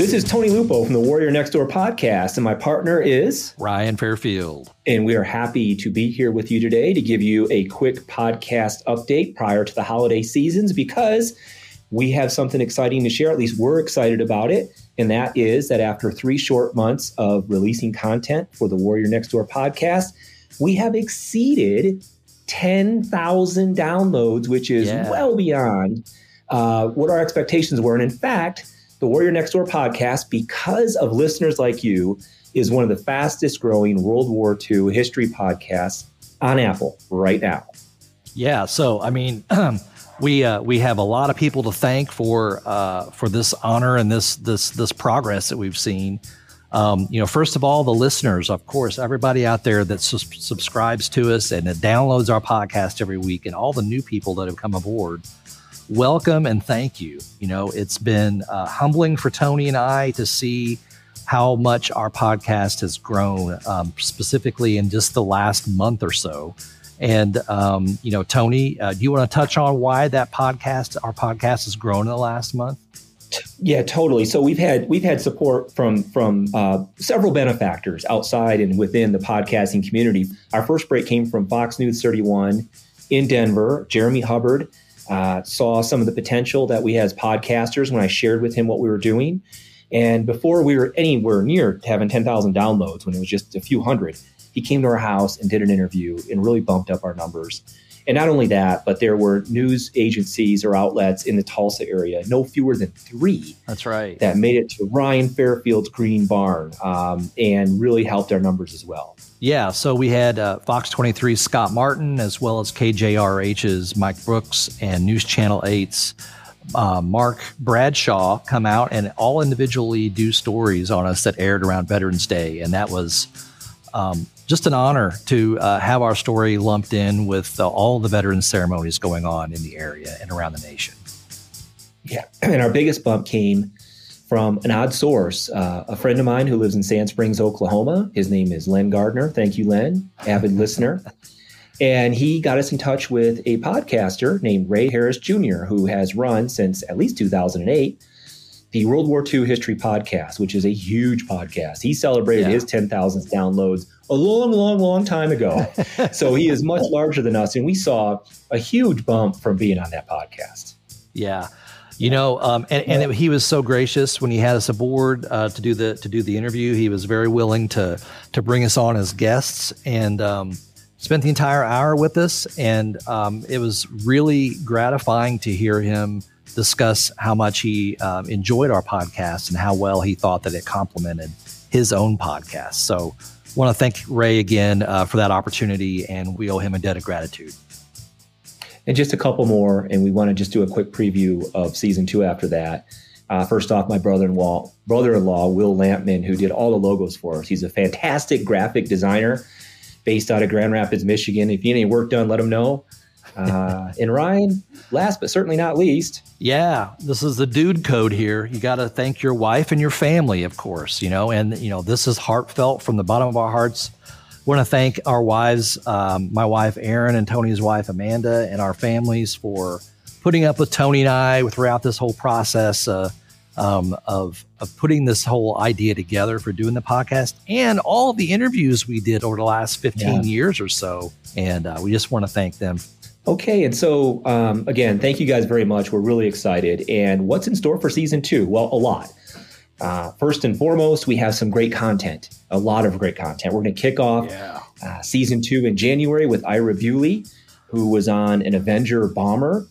This is Tony Lupo from the Warrior Next Door podcast, and my partner is Ryan Fairfield. And we are happy to be here with you today to give you a quick podcast update prior to the holiday seasons because we have something exciting to share. At least we're excited about it. And that is that after three short months of releasing content for the Warrior Next Door podcast, we have exceeded 10,000 downloads, which is yeah. well beyond uh, what our expectations were. And in fact, the Warrior Next Door podcast, because of listeners like you, is one of the fastest growing World War II history podcasts on Apple right now. Yeah. So, I mean, we uh, we have a lot of people to thank for uh, for this honor and this this this progress that we've seen. Um, you know, first of all, the listeners, of course, everybody out there that su- subscribes to us and downloads our podcast every week, and all the new people that have come aboard welcome and thank you. You know, it's been uh, humbling for Tony and I to see how much our podcast has grown, um, specifically in just the last month or so. And um, you know, Tony, uh, do you want to touch on why that podcast, our podcast, has grown in the last month? Yeah, totally. So we've had we've had support from from uh, several benefactors outside and within the podcasting community. Our first break came from Fox News 31 in Denver. Jeremy Hubbard uh, saw some of the potential that we had as podcasters when I shared with him what we were doing. And before we were anywhere near having 10,000 downloads, when it was just a few hundred, he came to our house and did an interview and really bumped up our numbers. And not only that, but there were news agencies or outlets in the Tulsa area, no fewer than three. That's right. That made it to Ryan Fairfield's Green Barn um, and really helped our numbers as well. Yeah, so we had uh, Fox 23 Scott Martin, as well as KJRH's Mike Brooks and News Channel 8's uh, Mark Bradshaw come out and all individually do stories on us that aired around Veterans Day. And that was um, just an honor to uh, have our story lumped in with uh, all the veterans ceremonies going on in the area and around the nation. Yeah, and our biggest bump came from an odd source. Uh, a friend of mine who lives in Sand Springs, Oklahoma. His name is Len Gardner. Thank you, Len, avid listener. And he got us in touch with a podcaster named Ray Harris Jr., who has run since at least 2008 the World War II History Podcast, which is a huge podcast. He celebrated yeah. his 10,000th downloads a long, long, long time ago. so he is much larger than us. And we saw a huge bump from being on that podcast. Yeah. You know, um, and, and it, he was so gracious when he had us aboard uh, to do the to do the interview. He was very willing to to bring us on as guests and um, spent the entire hour with us. And um, it was really gratifying to hear him discuss how much he um, enjoyed our podcast and how well he thought that it complemented his own podcast. So, want to thank Ray again uh, for that opportunity, and we owe him a debt of gratitude and just a couple more. And we want to just do a quick preview of season two after that. Uh, first off, my brother-in-law, brother-in-law Will Lampman, who did all the logos for us. He's a fantastic graphic designer based out of Grand Rapids, Michigan. If you need any work done, let him know. Uh, and Ryan, last but certainly not least. Yeah, this is the dude code here. You got to thank your wife and your family, of course, you know, and, you know, this is heartfelt from the bottom of our hearts want to thank our wives, um, my wife Erin and Tony's wife Amanda, and our families for putting up with Tony and I throughout this whole process uh, um, of of putting this whole idea together for doing the podcast and all the interviews we did over the last fifteen yeah. years or so. And uh, we just want to thank them. Okay, and so um, again, thank you guys very much. We're really excited. And what's in store for season two? Well, a lot. Uh, first and foremost, we have some great content, a lot of great content. We're going to kick off yeah. uh, season two in January with Ira Bewley, who was on an Avenger bomber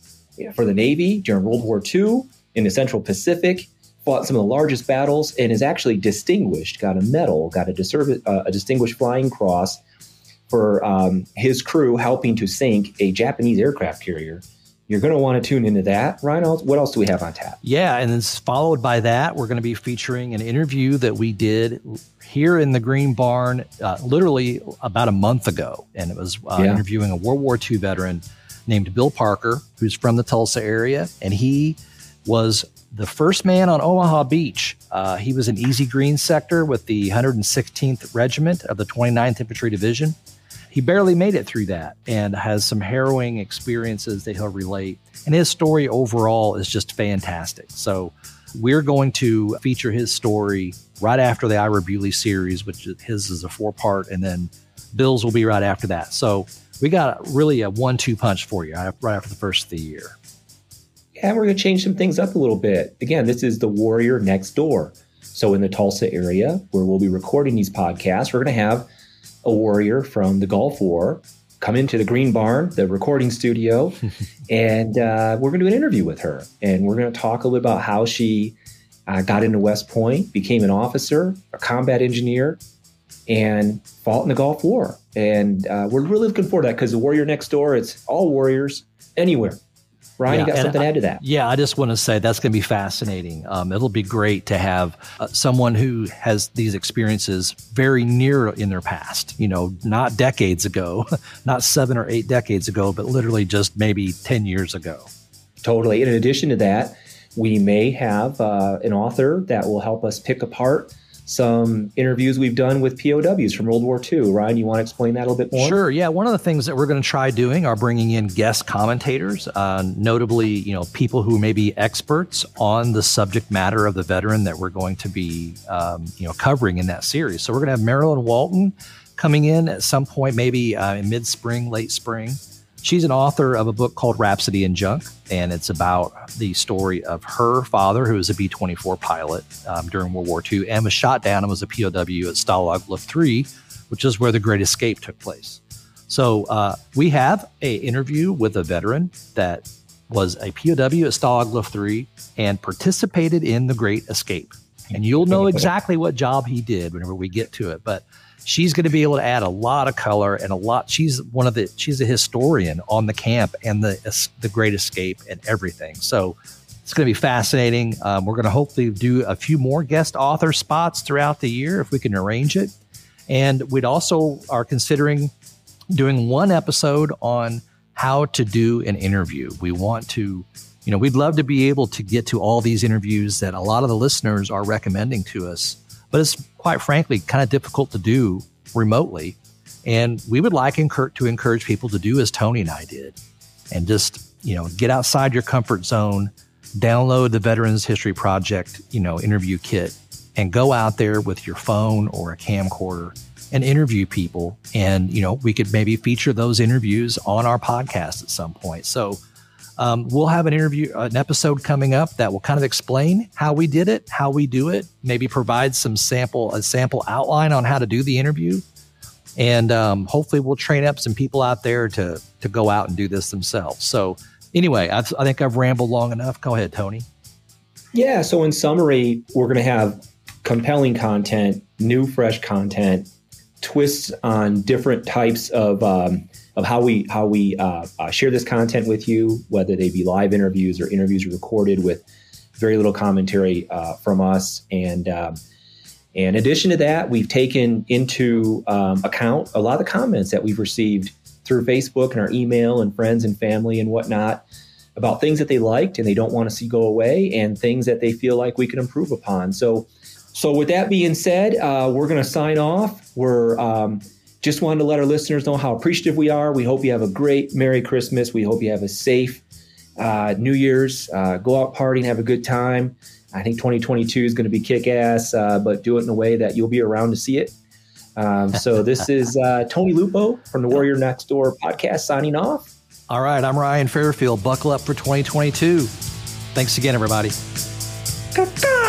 for the Navy during World War II in the Central Pacific, fought some of the largest battles, and is actually distinguished, got a medal, got a, uh, a distinguished flying cross for um, his crew helping to sink a Japanese aircraft carrier you're going to want to tune into that. Ryan, what else do we have on tap? Yeah, and then followed by that, we're going to be featuring an interview that we did here in the Green Barn uh, literally about a month ago. And it was uh, yeah. interviewing a World War II veteran named Bill Parker, who's from the Tulsa area. And he was the first man on Omaha Beach. Uh, he was in Easy Green sector with the 116th Regiment of the 29th Infantry Division he barely made it through that and has some harrowing experiences that he'll relate. And his story overall is just fantastic. So we're going to feature his story right after the Ira Bewley series, which his is a four part, and then Bill's will be right after that. So we got really a one two punch for you right after the first of the year. Yeah, we're going to change some things up a little bit. Again, this is the Warrior next door. So in the Tulsa area where we'll be recording these podcasts, we're going to have a warrior from the Gulf War come into the Green Barn, the recording studio, and uh, we're going to do an interview with her. And we're going to talk a little bit about how she uh, got into West Point, became an officer, a combat engineer, and fought in the Gulf War. And uh, we're really looking forward to that because the Warrior Next Door, it's all warriors anywhere. Ryan, yeah, you got something I, to add to that? Yeah, I just want to say that's going to be fascinating. Um, it'll be great to have uh, someone who has these experiences very near in their past, you know, not decades ago, not seven or eight decades ago, but literally just maybe 10 years ago. Totally. And in addition to that, we may have uh, an author that will help us pick apart some interviews we've done with POWs from World War II. Ryan, you want to explain that a little bit more? Sure. Yeah. One of the things that we're going to try doing are bringing in guest commentators, uh, notably, you know, people who may be experts on the subject matter of the veteran that we're going to be, um, you know, covering in that series. So we're going to have Marilyn Walton coming in at some point, maybe uh, in mid spring, late spring. She's an author of a book called Rhapsody in Junk, and it's about the story of her father, who was a B 24 pilot um, during World War II and was shot down and was a POW at Stalag Luft 3, which is where the Great Escape took place. So uh, we have a interview with a veteran that was a POW at Stalag Luft 3 and participated in the Great Escape. And you'll know exactly what job he did whenever we get to it. But she's going to be able to add a lot of color and a lot. She's one of the she's a historian on the camp and the the Great Escape and everything. So it's going to be fascinating. Um, we're going to hopefully do a few more guest author spots throughout the year if we can arrange it. And we'd also are considering doing one episode on how to do an interview. We want to, you know, we'd love to be able to get to all these interviews that a lot of the listeners are recommending to us but it's quite frankly kind of difficult to do remotely. And we would like to encourage people to do as Tony and I did and just, you know, get outside your comfort zone, download the Veterans History Project, you know, interview kit and go out there with your phone or a camcorder and interview people. And, you know, we could maybe feature those interviews on our podcast at some point. So, um, we'll have an interview, an episode coming up that will kind of explain how we did it, how we do it, maybe provide some sample, a sample outline on how to do the interview. And um, hopefully we'll train up some people out there to, to go out and do this themselves. So anyway, I've, I think I've rambled long enough. Go ahead, Tony. Yeah. So in summary, we're going to have compelling content, new, fresh content, twists on different types of um, of how we how we uh, uh, share this content with you, whether they be live interviews or interviews recorded with very little commentary uh, from us. And um, in addition to that, we've taken into um, account a lot of the comments that we've received through Facebook and our email and friends and family and whatnot about things that they liked and they don't want to see go away and things that they feel like we can improve upon. So, so with that being said, uh, we're going to sign off. We're um, just wanted to let our listeners know how appreciative we are. We hope you have a great Merry Christmas. We hope you have a safe uh, New Year's. Uh, go out partying, have a good time. I think 2022 is going to be kick ass, uh, but do it in a way that you'll be around to see it. Um, so this is uh, Tony Lupo from the Warrior Next Door podcast signing off. All right, I'm Ryan Fairfield. Buckle up for 2022. Thanks again, everybody. Caca!